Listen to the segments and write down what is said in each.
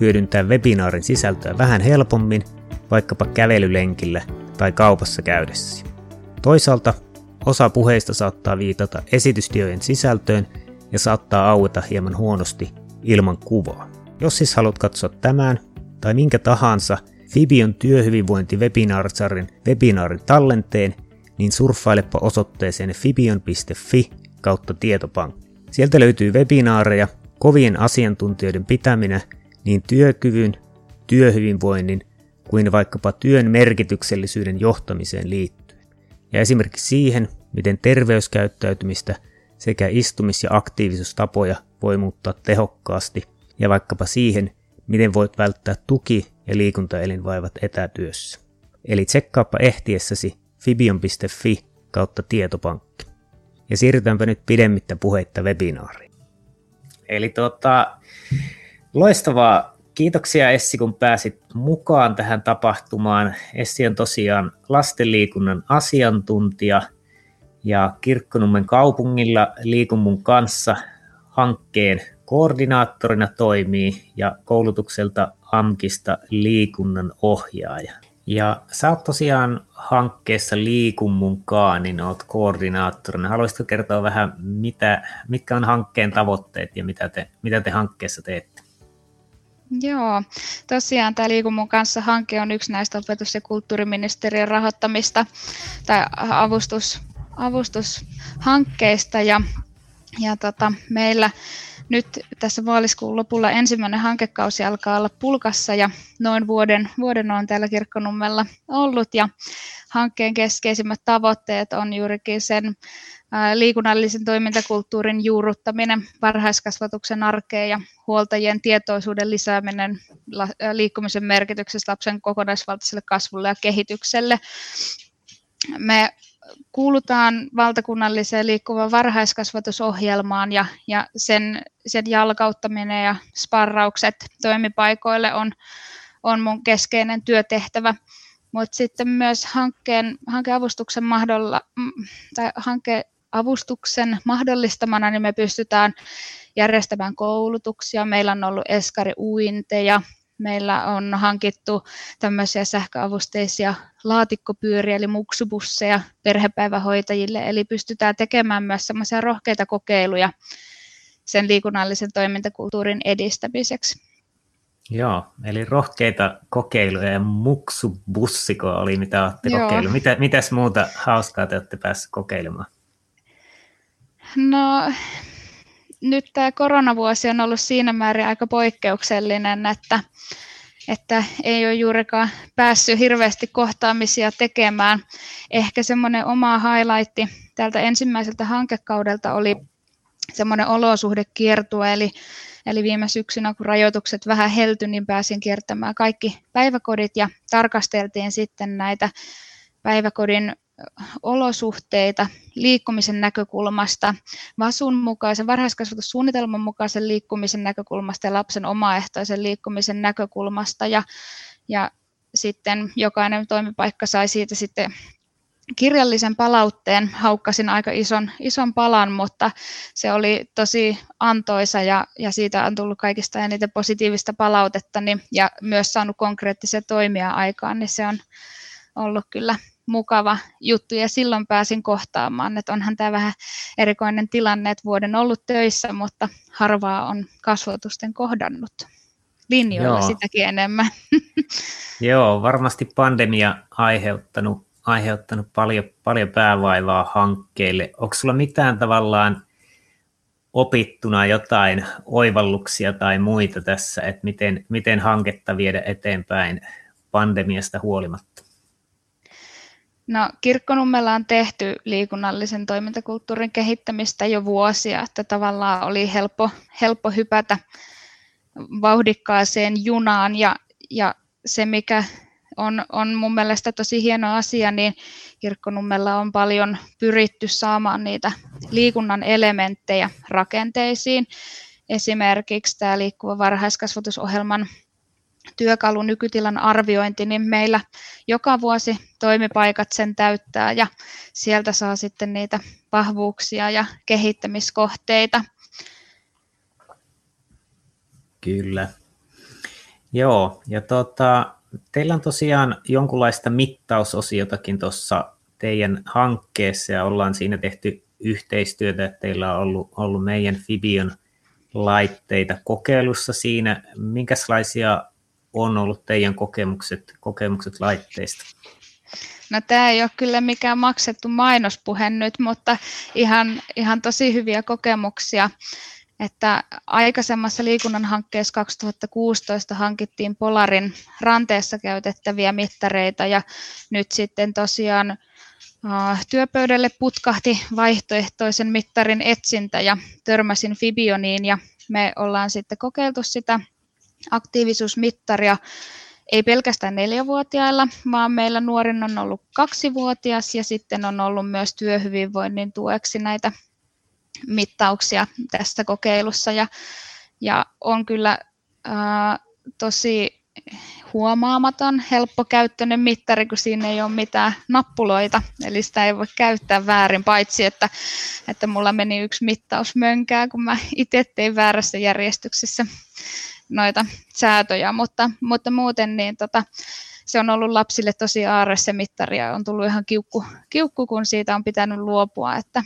hyödyntää webinaarin sisältöä vähän helpommin, vaikkapa kävelylenkillä tai kaupassa käydessä. Toisaalta osa puheista saattaa viitata esitystiojen sisältöön ja saattaa aueta hieman huonosti ilman kuvaa. Jos siis haluat katsoa tämän tai minkä tahansa Fibion työhyvinvointi webinaarisarjan webinaarin tallenteen, niin surffailepa osoitteeseen fibion.fi kautta tietopankki. Sieltä löytyy webinaareja, kovien asiantuntijoiden pitäminä niin työkyvyn, työhyvinvoinnin kuin vaikkapa työn merkityksellisyyden johtamiseen liittyen. Ja esimerkiksi siihen, miten terveyskäyttäytymistä sekä istumis- ja aktiivisuustapoja voi muuttaa tehokkaasti ja vaikkapa siihen, miten voit välttää tuki- ja liikuntaelinvaivat etätyössä. Eli tsekkaappa ehtiessäsi fibion.fi kautta tietopankki. Ja siirrytäänpä nyt pidemmittä puheitta webinaariin. Eli tuota, Loistavaa. Kiitoksia Essi, kun pääsit mukaan tähän tapahtumaan. Essi on tosiaan lastenliikunnan asiantuntija ja Kirkkonummen kaupungilla Liikun kanssa hankkeen koordinaattorina toimii ja koulutukselta AMKista liikunnan ohjaaja. Ja sä oot tosiaan hankkeessa Liikun mukaan, niin oot koordinaattorina. Haluaisitko kertoa vähän, mitä, mitkä on hankkeen tavoitteet ja mitä te, mitä te hankkeessa teette? Joo, tosiaan tämä Liikun mun kanssa hanke on yksi näistä opetus- ja kulttuuriministeriön rahoittamista tai avustus, avustushankkeista. Ja, ja tota, meillä nyt tässä maaliskuun lopulla ensimmäinen hankekausi alkaa olla pulkassa ja noin vuoden, vuoden on täällä Kirkkonummella ollut ja hankkeen keskeisimmät tavoitteet on juurikin sen liikunnallisen toimintakulttuurin juurruttaminen varhaiskasvatuksen arkeen ja huoltajien tietoisuuden lisääminen liikkumisen merkityksestä lapsen kokonaisvaltaiselle kasvulle ja kehitykselle. Me kuulutaan valtakunnalliseen liikkuvan varhaiskasvatusohjelmaan ja, ja sen, sen jalkauttaminen ja sparraukset toimipaikoille on, on mun keskeinen työtehtävä. Mutta sitten myös hankkeen, hankeavustuksen mahdolla, tai hanke, avustuksen mahdollistamana niin me pystytään järjestämään koulutuksia. Meillä on ollut eskari-uinteja, meillä on hankittu tämmöisiä sähköavusteisia laatikkopyöriä, eli muksubusseja perhepäivähoitajille, eli pystytään tekemään myös semmoisia rohkeita kokeiluja sen liikunnallisen toimintakulttuurin edistämiseksi. Joo, eli rohkeita kokeiluja ja muksubussiko oli, mitä olette kokeilu. Mitä, mitäs muuta hauskaa te olette päässeet kokeilemaan? No nyt tämä koronavuosi on ollut siinä määrin aika poikkeuksellinen, että, että ei ole juurikaan päässyt hirveästi kohtaamisia tekemään. Ehkä semmoinen oma highlightti tältä ensimmäiseltä hankekaudelta oli semmoinen olosuhdekiertue, eli, eli viime syksynä, kun rajoitukset vähän helty, niin pääsin kiertämään kaikki päiväkodit ja tarkasteltiin sitten näitä päiväkodin olosuhteita liikkumisen näkökulmasta, VASUn mukaisen varhaiskasvatussuunnitelman mukaisen liikkumisen näkökulmasta ja lapsen omaehtoisen liikkumisen näkökulmasta. Ja, ja sitten jokainen toimipaikka sai siitä sitten kirjallisen palautteen, haukkasin aika ison, ison palan, mutta se oli tosi antoisa ja, ja siitä on tullut kaikista eniten positiivista palautetta niin, ja myös saanut konkreettisia toimia aikaan, niin se on ollut kyllä mukava juttu ja silloin pääsin kohtaamaan, että onhan tämä vähän erikoinen tilanne, että vuoden ollut töissä, mutta harvaa on kasvotusten kohdannut linjoilla Joo. sitäkin enemmän. Joo, varmasti pandemia aiheuttanut, aiheuttanut paljon, paljon päävaivaa hankkeille. Onko sulla mitään tavallaan opittuna jotain oivalluksia tai muita tässä, että miten, miten hanketta viedä eteenpäin pandemiasta huolimatta? No, Kirkkonummella on tehty liikunnallisen toimintakulttuurin kehittämistä jo vuosia, että tavallaan oli helppo, helppo hypätä vauhdikkaaseen junaan ja, ja se, mikä on, on mun mielestä tosi hieno asia, niin Kirkkonummella on paljon pyritty saamaan niitä liikunnan elementtejä rakenteisiin. Esimerkiksi tämä liikkuva varhaiskasvatusohjelman työkalu nykytilan arviointi, niin meillä joka vuosi toimipaikat sen täyttää ja sieltä saa sitten niitä vahvuuksia ja kehittämiskohteita. Kyllä. Joo, ja tota, teillä on tosiaan jonkunlaista mittausosiotakin tuossa teidän hankkeessa ja ollaan siinä tehty yhteistyötä, että teillä on ollut, ollut meidän Fibion laitteita kokeilussa siinä. Minkälaisia on ollut teidän kokemukset, kokemukset laitteista? No tämä ei ole kyllä mikään maksettu mainospuhe nyt, mutta ihan, ihan tosi hyviä kokemuksia. Että aikaisemmassa liikunnan hankkeessa 2016 hankittiin Polarin ranteessa käytettäviä mittareita ja nyt sitten tosiaan työpöydälle putkahti vaihtoehtoisen mittarin etsintä ja törmäsin Fibioniin ja me ollaan sitten kokeiltu sitä aktiivisuusmittaria. Ei pelkästään neljävuotiailla, vaan meillä nuorin on ollut kaksivuotias ja sitten on ollut myös työhyvinvoinnin tueksi näitä mittauksia tässä kokeilussa. Ja, ja on kyllä ää, tosi huomaamaton, helppokäyttöinen mittari, kun siinä ei ole mitään nappuloita, eli sitä ei voi käyttää väärin, paitsi että, että mulla meni yksi mittaus mönkää, kun mä itse tein väärässä järjestyksessä noita säätöjä, mutta, mutta muuten niin tota, se on ollut lapsille tosi aarre se mittari ja on tullut ihan kiukku, kiukku, kun siitä on pitänyt luopua, että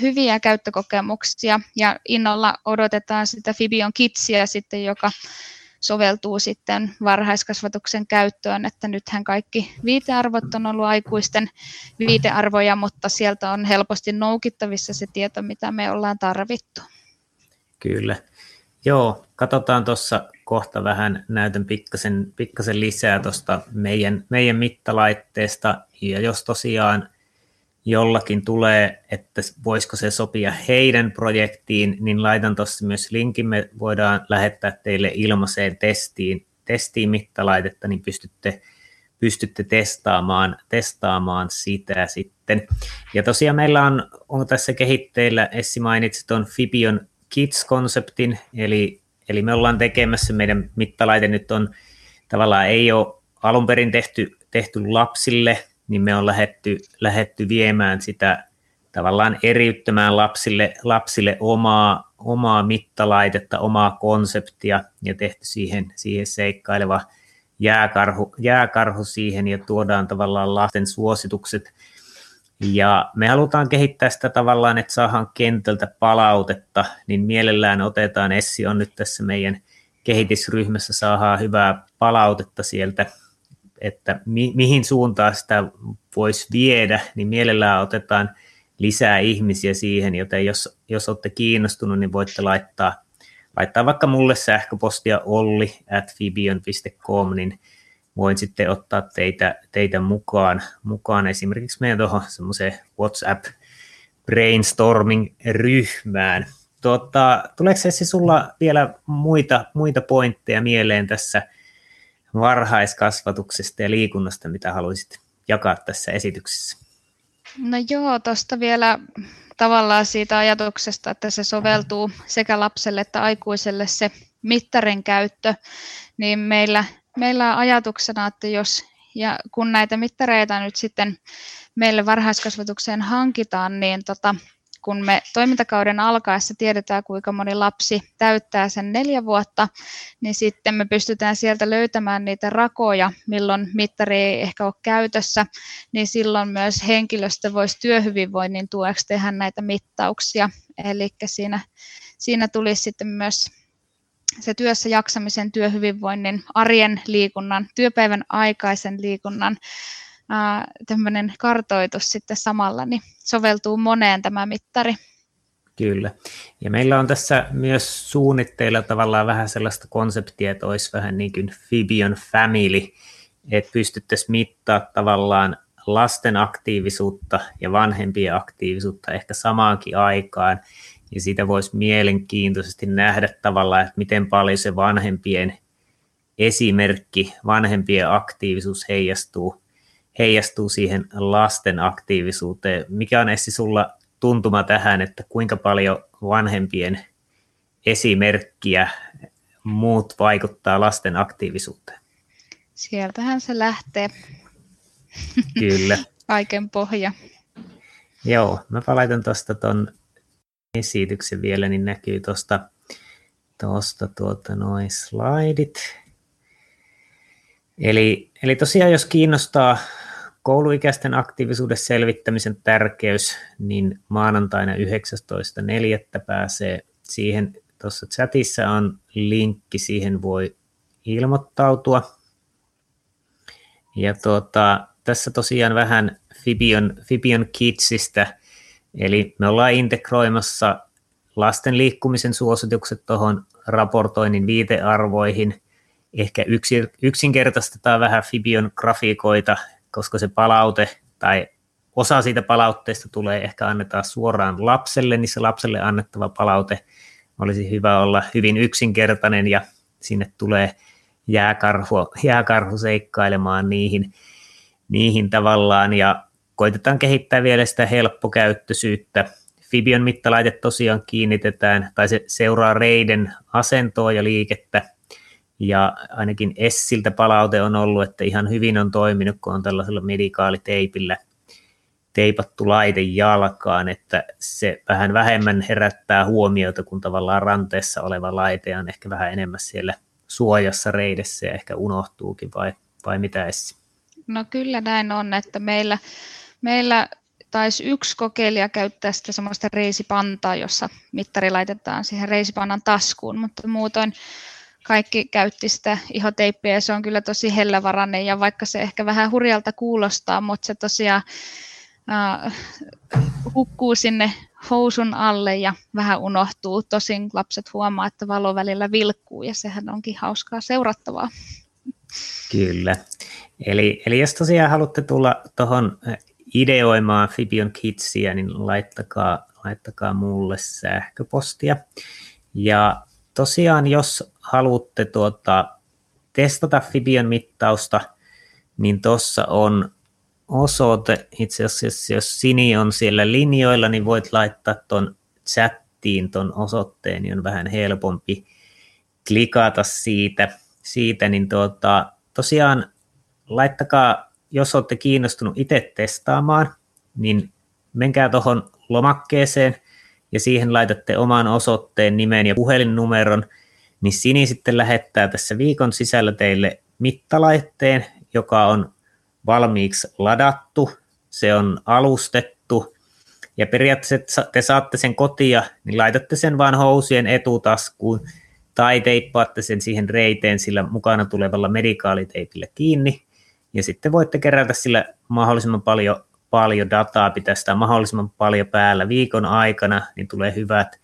hyviä käyttökokemuksia ja innolla odotetaan sitä Fibion kitsiä sitten, joka soveltuu sitten varhaiskasvatuksen käyttöön, että nythän kaikki viitearvot on ollut aikuisten viitearvoja, mutta sieltä on helposti noukittavissa se tieto, mitä me ollaan tarvittu. Kyllä. Joo, katsotaan tuossa kohta vähän, näytän pikkasen, pikkasen lisää tuosta meidän, meidän mittalaitteesta, ja jos tosiaan jollakin tulee, että voisiko se sopia heidän projektiin, niin laitan tuossa myös linkin, me voidaan lähettää teille ilmaiseen testiin, testiin mittalaitetta, niin pystytte, pystytte testaamaan, testaamaan sitä sitten. Ja tosiaan meillä on, on tässä kehitteillä, Essi mainitsi tuon Fibion Kids-konseptin, eli, eli me ollaan tekemässä, meidän mittalaite nyt on tavallaan ei ole alun perin tehty, tehty lapsille, niin me on lähetty, lähetty viemään sitä tavallaan eriyttämään lapsille, lapsille omaa, omaa mittalaitetta, omaa konseptia ja tehty siihen, siihen seikkaileva jääkarhu, jääkarhu siihen ja tuodaan tavallaan lasten suositukset ja me halutaan kehittää sitä tavallaan, että saadaan kentältä palautetta, niin mielellään otetaan, Essi on nyt tässä meidän kehitysryhmässä, saadaan hyvää palautetta sieltä, että mi- mihin suuntaan sitä voisi viedä, niin mielellään otetaan lisää ihmisiä siihen, joten jos, jos olette kiinnostunut, niin voitte laittaa, laittaa vaikka mulle sähköpostia olli at niin voin sitten ottaa teitä, teitä mukaan, mukaan esimerkiksi meidän tuohon semmoiseen WhatsApp brainstorming-ryhmään. Tota, tuleeko se sulla vielä muita, muita pointteja mieleen tässä varhaiskasvatuksesta ja liikunnasta, mitä haluaisit jakaa tässä esityksessä? No joo, tuosta vielä tavallaan siitä ajatuksesta, että se soveltuu sekä lapselle että aikuiselle se mittarin käyttö, niin meillä meillä on ajatuksena, että jos ja kun näitä mittareita nyt sitten meille varhaiskasvatukseen hankitaan, niin tota, kun me toimintakauden alkaessa tiedetään, kuinka moni lapsi täyttää sen neljä vuotta, niin sitten me pystytään sieltä löytämään niitä rakoja, milloin mittari ei ehkä ole käytössä, niin silloin myös henkilöstö voisi työhyvinvoinnin tueksi tehdä näitä mittauksia. Eli siinä, siinä tulisi sitten myös se työssä jaksamisen, työhyvinvoinnin, arjen liikunnan, työpäivän aikaisen liikunnan tämmöinen kartoitus sitten samalla, niin soveltuu moneen tämä mittari. Kyllä. Ja meillä on tässä myös suunnitteilla tavallaan vähän sellaista konseptia, että olisi vähän niin kuin Fibion Family, että pystyttäisiin mittaa tavallaan lasten aktiivisuutta ja vanhempien aktiivisuutta ehkä samaankin aikaan ja siitä voisi mielenkiintoisesti nähdä tavallaan, että miten paljon se vanhempien esimerkki, vanhempien aktiivisuus heijastuu, heijastuu siihen lasten aktiivisuuteen. Mikä on Essi sulla tuntuma tähän, että kuinka paljon vanhempien esimerkkiä muut vaikuttaa lasten aktiivisuuteen? Sieltähän se lähtee. Kyllä. Kaiken pohja. Joo, mä laitan tuosta tuon esityksen vielä, niin näkyy tuosta tosta tuota noin slaidit. Eli, eli tosiaan jos kiinnostaa kouluikäisten aktiivisuuden selvittämisen tärkeys, niin maanantaina 19.4. pääsee siihen, tuossa chatissa on linkki, siihen voi ilmoittautua. Ja tuota, tässä tosiaan vähän Fibion, Fibion Kidsistä, eli me ollaan integroimassa lasten liikkumisen suositukset tuohon raportoinnin viitearvoihin. Ehkä yksinkertaistetaan vähän Fibion grafiikoita, koska se palaute tai osa siitä palautteesta tulee ehkä annetaan suoraan lapselle, niin se lapselle annettava palaute olisi hyvä olla hyvin yksinkertainen ja sinne tulee jääkarhu, jääkarhu seikkailemaan niihin, niihin tavallaan ja koitetaan kehittää vielä sitä helppokäyttöisyyttä. Fibion mittalaite tosiaan kiinnitetään, tai se seuraa reiden asentoa ja liikettä, ja ainakin Essiltä palaute on ollut, että ihan hyvin on toiminut, kun on tällaisella medikaaliteipillä teipattu laite jalkaan, että se vähän vähemmän herättää huomiota, kun tavallaan ranteessa oleva laite on ehkä vähän enemmän siellä suojassa reidessä ja ehkä unohtuukin, vai, vai mitä Essi? No kyllä näin on, että meillä, meillä taisi yksi kokeilija käyttää sitä semmoista reisipantaa, jossa mittari laitetaan siihen reisipannan taskuun, mutta muutoin kaikki käytti sitä ihoteippiä ja se on kyllä tosi hellävarainen ja vaikka se ehkä vähän hurjalta kuulostaa, mutta se tosiaan äh, hukkuu sinne housun alle ja vähän unohtuu. Tosin lapset huomaa, että valo välillä vilkkuu ja sehän onkin hauskaa seurattavaa. Kyllä. Eli, eli jos tosiaan haluatte tulla tuohon ideoimaan Fibion Kidsia, niin laittakaa, laittakaa mulle sähköpostia. Ja tosiaan, jos haluatte tuota, testata Fibion mittausta, niin tuossa on osoite, itse asiassa jos Sini on siellä linjoilla, niin voit laittaa tuon chattiin tuon osoitteen, niin on vähän helpompi klikata siitä, siitä niin tuota, tosiaan laittakaa, jos olette kiinnostunut itse testaamaan, niin menkää tuohon lomakkeeseen ja siihen laitatte oman osoitteen, nimen ja puhelinnumeron, niin Sini sitten lähettää tässä viikon sisällä teille mittalaitteen, joka on valmiiksi ladattu, se on alustettu, ja periaatteessa te saatte sen kotia, niin laitatte sen vaan housien etutaskuun, tai teippaatte sen siihen reiteen sillä mukana tulevalla medikaaliteipillä kiinni, ja sitten voitte kerätä sillä mahdollisimman paljon, paljon dataa, pitää sitä mahdollisimman paljon päällä viikon aikana, niin tulee hyvät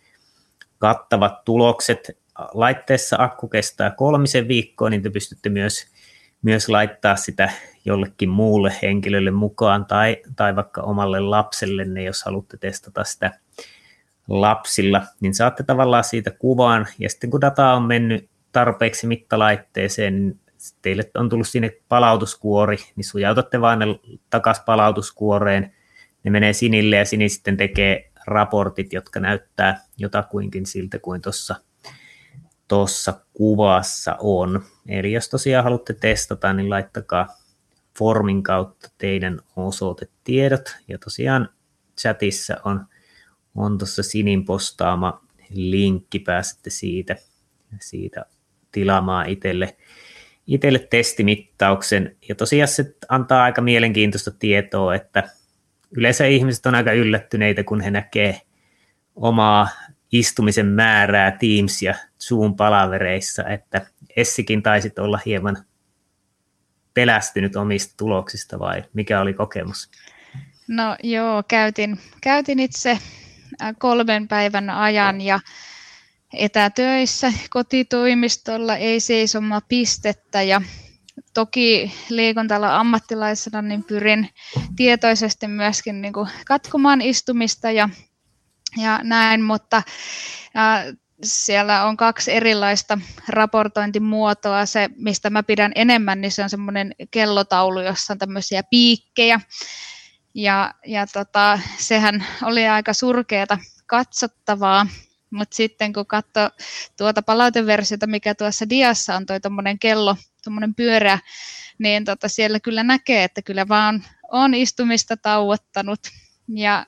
kattavat tulokset. Laitteessa akku kestää kolmisen viikkoa, niin te pystytte myös, myös laittaa sitä jollekin muulle henkilölle mukaan tai, tai vaikka omalle lapsellenne, jos haluatte testata sitä lapsilla, niin saatte tavallaan siitä kuvan, ja sitten kun data on mennyt tarpeeksi mittalaitteeseen, niin teille on tullut sinne palautuskuori, niin sujautatte vain ne takaisin palautuskuoreen, ne menee sinille ja Sini sitten tekee raportit, jotka näyttää jotakuinkin siltä kuin tuossa tuossa kuvassa on. Eli jos tosiaan haluatte testata, niin laittakaa formin kautta teidän osoitetiedot. Ja tosiaan chatissa on, on tuossa Sinin postaama linkki, pääsette siitä, siitä tilaamaan itselle itselle testimittauksen. Ja tosiaan se antaa aika mielenkiintoista tietoa, että yleensä ihmiset on aika yllättyneitä, kun he näkee omaa istumisen määrää Teams- ja Zoom-palavereissa, että Essikin taisit olla hieman pelästynyt omista tuloksista vai mikä oli kokemus? No joo, käytin, käytin itse kolmen päivän ajan ja etätöissä kotitoimistolla, ei seisoma pistettä ja toki liikuntala ammattilaisena niin pyrin tietoisesti myöskin niin kuin katkomaan istumista ja, ja näin, mutta ää, siellä on kaksi erilaista raportointimuotoa. Se, mistä mä pidän enemmän, niin se on semmoinen kellotaulu, jossa on tämmöisiä piikkejä. Ja, ja tota, sehän oli aika surkeata katsottavaa, mutta sitten kun katsoo tuota palauteversiota, mikä tuossa diassa on, toi tuommoinen kello, tuommoinen pyörä, niin tota, siellä kyllä näkee, että kyllä vaan on istumista tauottanut. Ja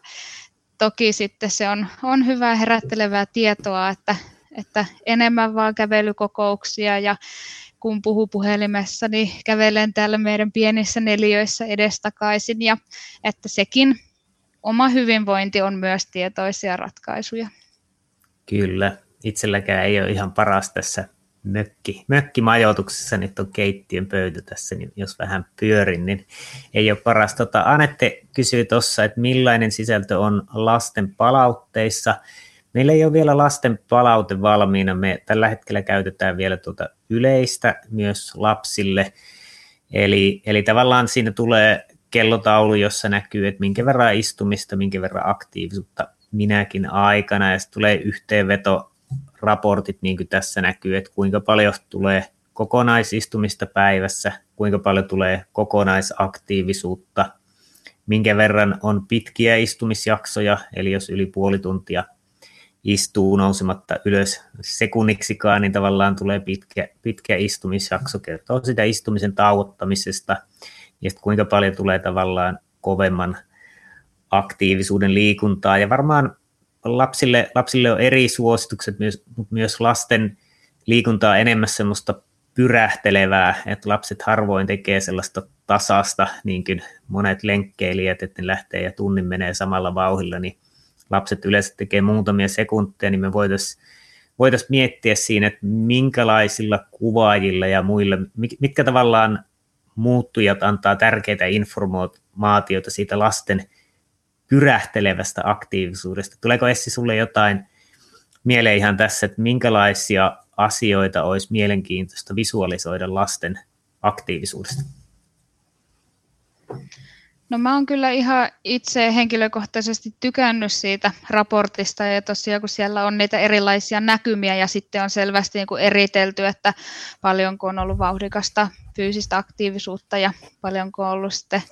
toki sitten se on, on hyvää herättelevää tietoa, että, että enemmän vaan kävelykokouksia ja kun puhuu puhelimessa, niin kävelen täällä meidän pienissä neliöissä edestakaisin ja että sekin oma hyvinvointi on myös tietoisia ratkaisuja. Kyllä, itselläkään ei ole ihan paras tässä mökki, mökkimajoituksessa, nyt on keittiön pöytä tässä, niin jos vähän pyörin, niin ei ole paras. Tota, Anette kysyi tuossa, että millainen sisältö on lasten palautteissa. Meillä ei ole vielä lasten palaute valmiina. Me tällä hetkellä käytetään vielä tuota yleistä myös lapsille. Eli, eli tavallaan siinä tulee kellotaulu, jossa näkyy, että minkä verran istumista, minkä verran aktiivisuutta minäkin aikana, ja sitten tulee yhteenveto raportit, niin kuin tässä näkyy, että kuinka paljon tulee kokonaisistumista päivässä, kuinka paljon tulee kokonaisaktiivisuutta, minkä verran on pitkiä istumisjaksoja, eli jos yli puoli tuntia istuu nousematta ylös sekunniksikaan, niin tavallaan tulee pitkä, pitkä istumisjakso, kertoo sitä istumisen tauottamisesta, ja kuinka paljon tulee tavallaan kovemman aktiivisuuden liikuntaa, ja varmaan lapsille, lapsille on eri suositukset, myös, myös lasten liikuntaa enemmän semmoista pyrähtelevää, että lapset harvoin tekee sellaista tasasta, niin kuin monet lenkkeilijät, että ne lähtee ja tunnin menee samalla vauhilla, niin lapset yleensä tekee muutamia sekunteja, niin me voitaisiin voitais miettiä siinä, että minkälaisilla kuvaajilla ja muilla, mitkä tavallaan muuttujat antaa tärkeitä informaatioita siitä lasten pyrähtelevästä aktiivisuudesta. Tuleeko Essi sulle jotain mieleen ihan tässä, että minkälaisia asioita olisi mielenkiintoista visualisoida lasten aktiivisuudesta? No mä oon kyllä ihan itse henkilökohtaisesti tykännyt siitä raportista ja tosiaan kun siellä on niitä erilaisia näkymiä ja sitten on selvästi niin kuin eritelty, että paljonko on ollut vauhdikasta fyysistä aktiivisuutta ja paljonko on ollut sitten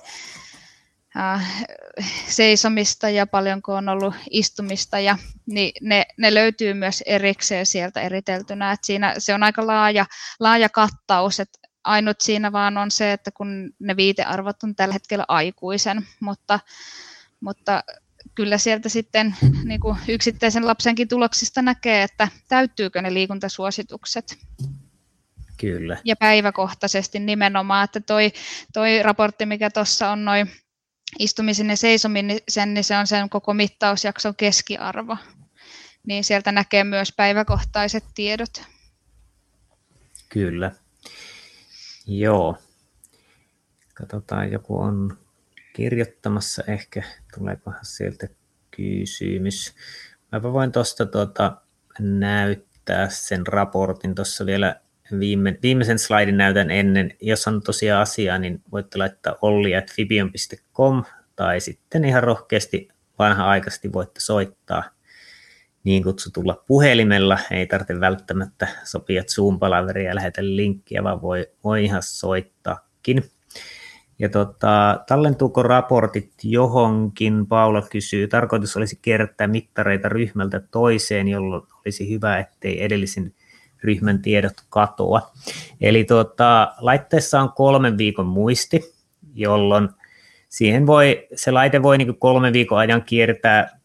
seisomista ja paljonko on ollut istumista, ja niin ne, ne löytyy myös erikseen sieltä eriteltynä. Et siinä se on aika laaja, laaja kattaus, että ainut siinä vaan on se, että kun ne viitearvot on tällä hetkellä aikuisen, mutta, mutta kyllä sieltä sitten niin kuin yksittäisen lapsenkin tuloksista näkee, että täyttyykö ne liikuntasuositukset. Kyllä. Ja päiväkohtaisesti nimenomaan, että toi, toi raportti, mikä tuossa on noin istumisen ja seisomisen, niin se on sen koko mittausjakson keskiarvo. Niin sieltä näkee myös päiväkohtaiset tiedot. Kyllä. Joo. Katsotaan, joku on kirjoittamassa ehkä, tuleekohan sieltä kysymys. Mä voin tuosta tuota, näyttää sen raportin tuossa vielä viime, viimeisen slaidin näytän ennen. Jos on tosiaan asiaa, niin voitte laittaa olli.fibion.com tai sitten ihan rohkeasti vanha-aikaisesti voitte soittaa niin kutsutulla puhelimella. Ei tarvitse välttämättä sopia Zoom-palaveria ja lähetä linkkiä, vaan voi, voi ihan soittaakin. Ja tota, tallentuuko raportit johonkin, Paula kysyy. Tarkoitus olisi kertaa mittareita ryhmältä toiseen, jolloin olisi hyvä, ettei edellisen ryhmän tiedot katoa. Eli tuota, laitteessa on kolmen viikon muisti, jolloin siihen voi, se laite voi niin kolmen viikon ajan kiertää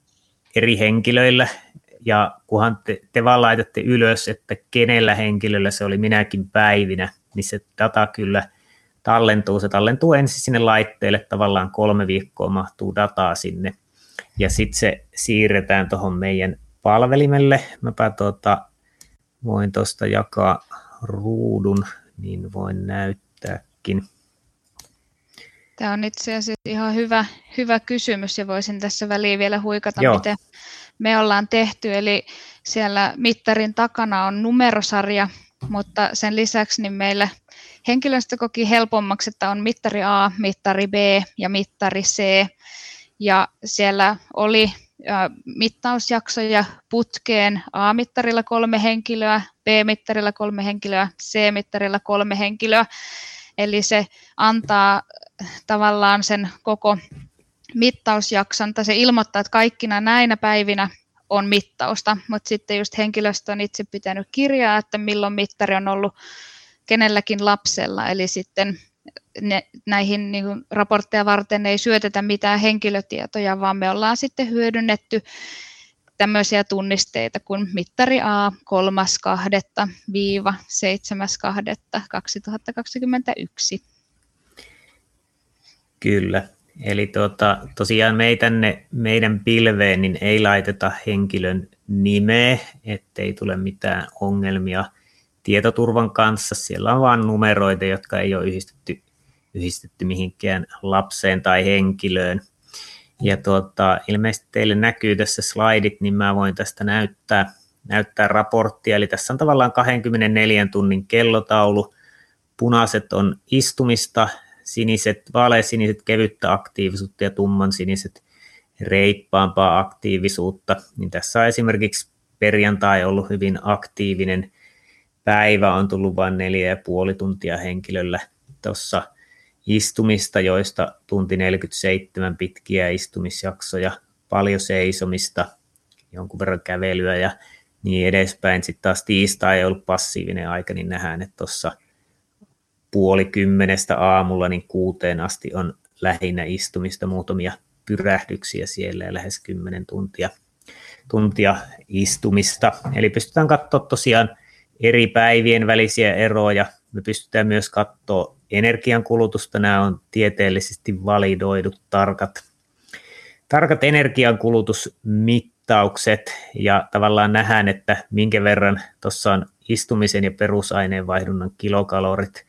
eri henkilöillä, ja kunhan te, te vaan laitatte ylös, että kenellä henkilöllä se oli minäkin päivinä, niin se data kyllä tallentuu. Se tallentuu ensin sinne laitteelle, tavallaan kolme viikkoa mahtuu dataa sinne, ja sitten se siirretään tuohon meidän palvelimelle. Mäpä tuota, voin tuosta jakaa ruudun, niin voin näyttääkin. Tämä on itse asiassa ihan hyvä, hyvä kysymys ja voisin tässä väliin vielä huikata, Joo. miten me ollaan tehty. Eli siellä mittarin takana on numerosarja, mutta sen lisäksi niin meillä henkilöstö koki helpommaksi, että on mittari A, mittari B ja mittari C. Ja siellä oli mittausjaksoja putkeen. A-mittarilla kolme henkilöä, B-mittarilla kolme henkilöä, C-mittarilla kolme henkilöä. Eli se antaa tavallaan sen koko mittausjakson, tai se ilmoittaa, että kaikkina näinä päivinä on mittausta, mutta sitten just henkilöstö on itse pitänyt kirjaa, että milloin mittari on ollut kenelläkin lapsella, eli sitten ne, näihin niin kuin, raportteja varten ei syötetä mitään henkilötietoja, vaan me ollaan sitten hyödynnetty tämmöisiä tunnisteita kuin mittari A 3.2.-7.2.2021. Kyllä. Eli tuota, tosiaan meitänne, meidän pilveen niin ei laiteta henkilön nimeä, ettei tule mitään ongelmia tietoturvan kanssa. Siellä on vain numeroita, jotka ei ole yhdistetty, yhdistetty mihinkään lapseen tai henkilöön. Ja tuota, ilmeisesti teille näkyy tässä slaidit, niin mä voin tästä näyttää, näyttää raporttia. Eli tässä on tavallaan 24 tunnin kellotaulu. Punaiset on istumista, siniset, vaaleasiniset kevyttä aktiivisuutta ja tumman siniset reippaampaa aktiivisuutta. Niin tässä on esimerkiksi perjantai ollut hyvin aktiivinen päivä, on tullut vain neljä ja puoli tuntia henkilöllä tuossa istumista, joista tunti 47 pitkiä istumisjaksoja, paljon seisomista, jonkun verran kävelyä ja niin edespäin. Sitten taas tiistai ei ollut passiivinen aika, niin nähdään, että tuossa puoli kymmenestä aamulla niin kuuteen asti on lähinnä istumista, muutamia pyrähdyksiä siellä ja lähes kymmenen tuntia, tuntia istumista. Eli pystytään katsoa tosiaan eri päivien välisiä eroja. Me pystytään myös katsoa energiankulutusta. Nämä on tieteellisesti validoidut tarkat, tarkat energiankulutusmittaukset ja tavallaan nähdään, että minkä verran tuossa on istumisen ja perusaineenvaihdunnan kilokalorit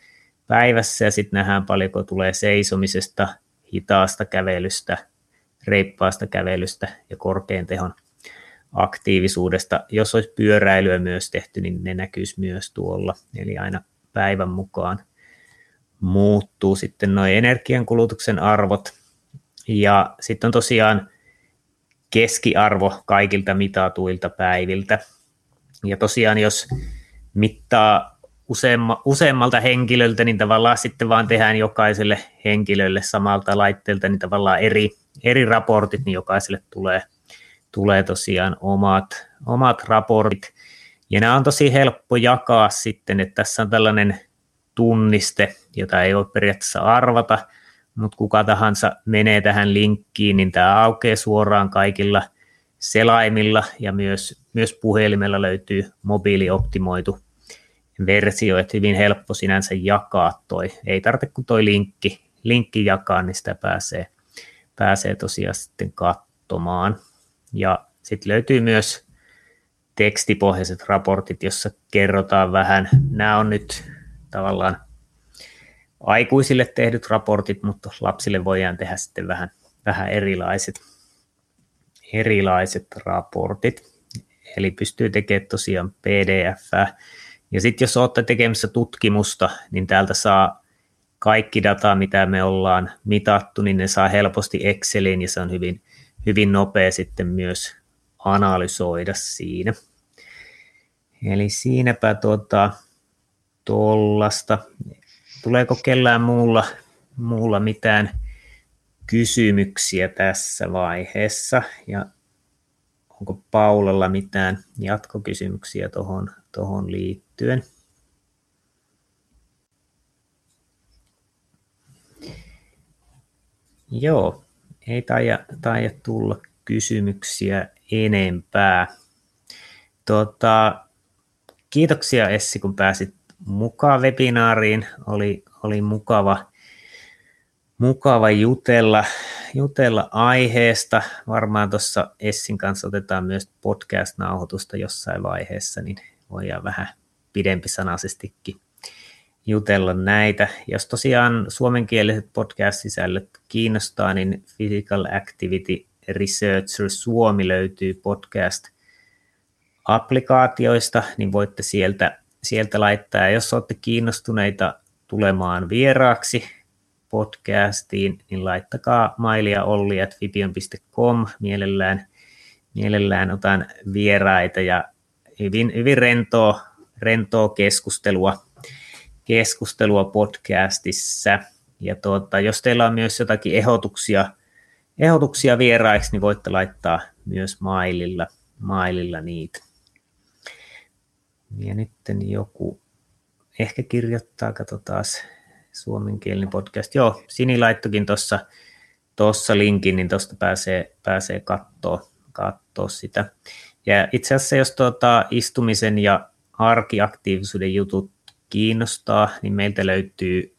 päivässä ja sitten nähdään paljonko tulee seisomisesta, hitaasta kävelystä, reippaasta kävelystä ja korkean tehon aktiivisuudesta. Jos olisi pyöräilyä myös tehty, niin ne näkyisi myös tuolla. Eli aina päivän mukaan muuttuu sitten noin energiankulutuksen arvot. Ja sitten on tosiaan keskiarvo kaikilta mitatuilta päiviltä. Ja tosiaan jos mittaa useamma, useammalta henkilöltä, niin tavallaan sitten vaan tehdään jokaiselle henkilölle samalta laitteelta niin tavallaan eri, eri raportit, niin jokaiselle tulee, tulee tosiaan omat, omat raportit. Ja nämä on tosi helppo jakaa sitten, että tässä on tällainen tunniste, jota ei voi periaatteessa arvata, mutta kuka tahansa menee tähän linkkiin, niin tämä aukeaa suoraan kaikilla selaimilla ja myös, myös puhelimella löytyy mobiilioptimoitu versio, että hyvin helppo sinänsä jakaa toi. Ei tarvitse kuin toi linkki, linkki jakaa, niin sitä pääsee, pääsee tosiaan sitten katsomaan. Ja sitten löytyy myös tekstipohjaiset raportit, jossa kerrotaan vähän. Nämä on nyt tavallaan aikuisille tehdyt raportit, mutta lapsille voidaan tehdä sitten vähän, vähän erilaiset, erilaiset raportit. Eli pystyy tekemään tosiaan pdf ja sitten jos olette tekemässä tutkimusta, niin täältä saa kaikki data, mitä me ollaan mitattu, niin ne saa helposti Exceliin ja se on hyvin, hyvin nopea sitten myös analysoida siinä. Eli siinäpä tuota, tollasta. Tuleeko kellään muulla, muulla mitään kysymyksiä tässä vaiheessa? Ja onko Paulalla mitään jatkokysymyksiä tuohon tohon liittyen? Joo, ei taida, taida tulla kysymyksiä enempää. Tota, kiitoksia Essi, kun pääsit mukaan webinaariin. Oli, oli mukava, mukava jutella, jutella aiheesta. Varmaan tuossa Essin kanssa otetaan myös podcast-nauhoitusta jossain vaiheessa, niin voidaan vähän pidempi sanaisestikin jutella näitä. Jos tosiaan suomenkieliset podcast-sisällöt kiinnostaa, niin Physical Activity Researcher Suomi löytyy podcast-applikaatioista, niin voitte sieltä, sieltä laittaa. Ja jos olette kiinnostuneita tulemaan vieraaksi podcastiin, niin laittakaa mailia olli mielellään mielellään otan vieraita ja hyvin, hyvin rentoa, rentoa keskustelua, keskustelua podcastissa. Ja tuota, jos teillä on myös jotakin ehdotuksia, ehdotuksia vieraiksi, niin voitte laittaa myös maililla, maililla niitä. Ja nyt joku ehkä kirjoittaa, katsotaan suomenkielinen podcast. Joo, Sini laittokin tuossa tossa linkin, niin tuosta pääsee, pääsee katsoa, katsoa sitä. Ja itse asiassa jos tuota, istumisen ja arkiaktiivisuuden jutut kiinnostaa, niin meiltä löytyy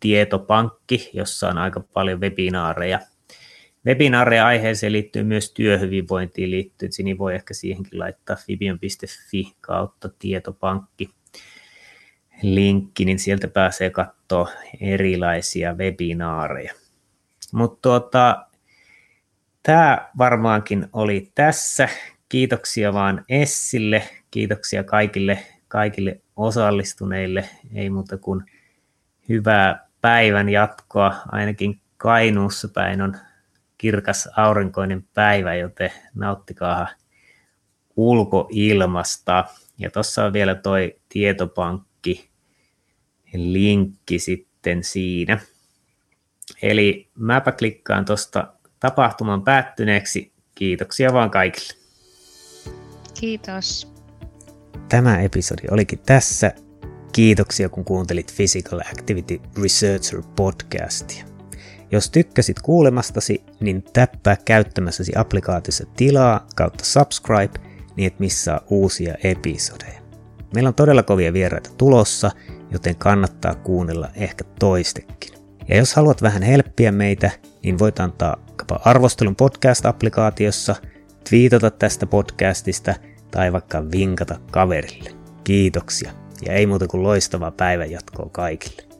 tietopankki, jossa on aika paljon webinaareja. Webinaareja aiheeseen liittyy myös työhyvinvointiin liittyy, niin voi ehkä siihenkin laittaa fibion.fi kautta tietopankki linkki, niin sieltä pääsee katsoa erilaisia webinaareja. Mutta tuota, tämä varmaankin oli tässä. Kiitoksia vaan Essille, kiitoksia kaikille, kaikille osallistuneille. Ei muuta kuin hyvää päivän jatkoa, ainakin Kainuussa päin on kirkas aurinkoinen päivä, joten nauttikaa ulkoilmasta. Ja tuossa on vielä toi tietopankki linkki sitten siinä. Eli mäpä klikkaan tuosta tapahtuman päättyneeksi. Kiitoksia vaan kaikille. Kiitos. Tämä episodi olikin tässä. Kiitoksia kun kuuntelit Physical Activity Researcher podcastia. Jos tykkäsit kuulemastasi, niin täppää käyttämässäsi applikaatiossa tilaa kautta subscribe, niin et missaa uusia episodeja. Meillä on todella kovia vieraita tulossa, joten kannattaa kuunnella ehkä toistekin. Ja jos haluat vähän helppiä meitä, niin voit antaa arvostelun podcast-applikaatiossa, twiitata tästä podcastista tai vaikka vinkata kaverille. Kiitoksia ja ei muuta kuin loistavaa päivänjatkoa kaikille.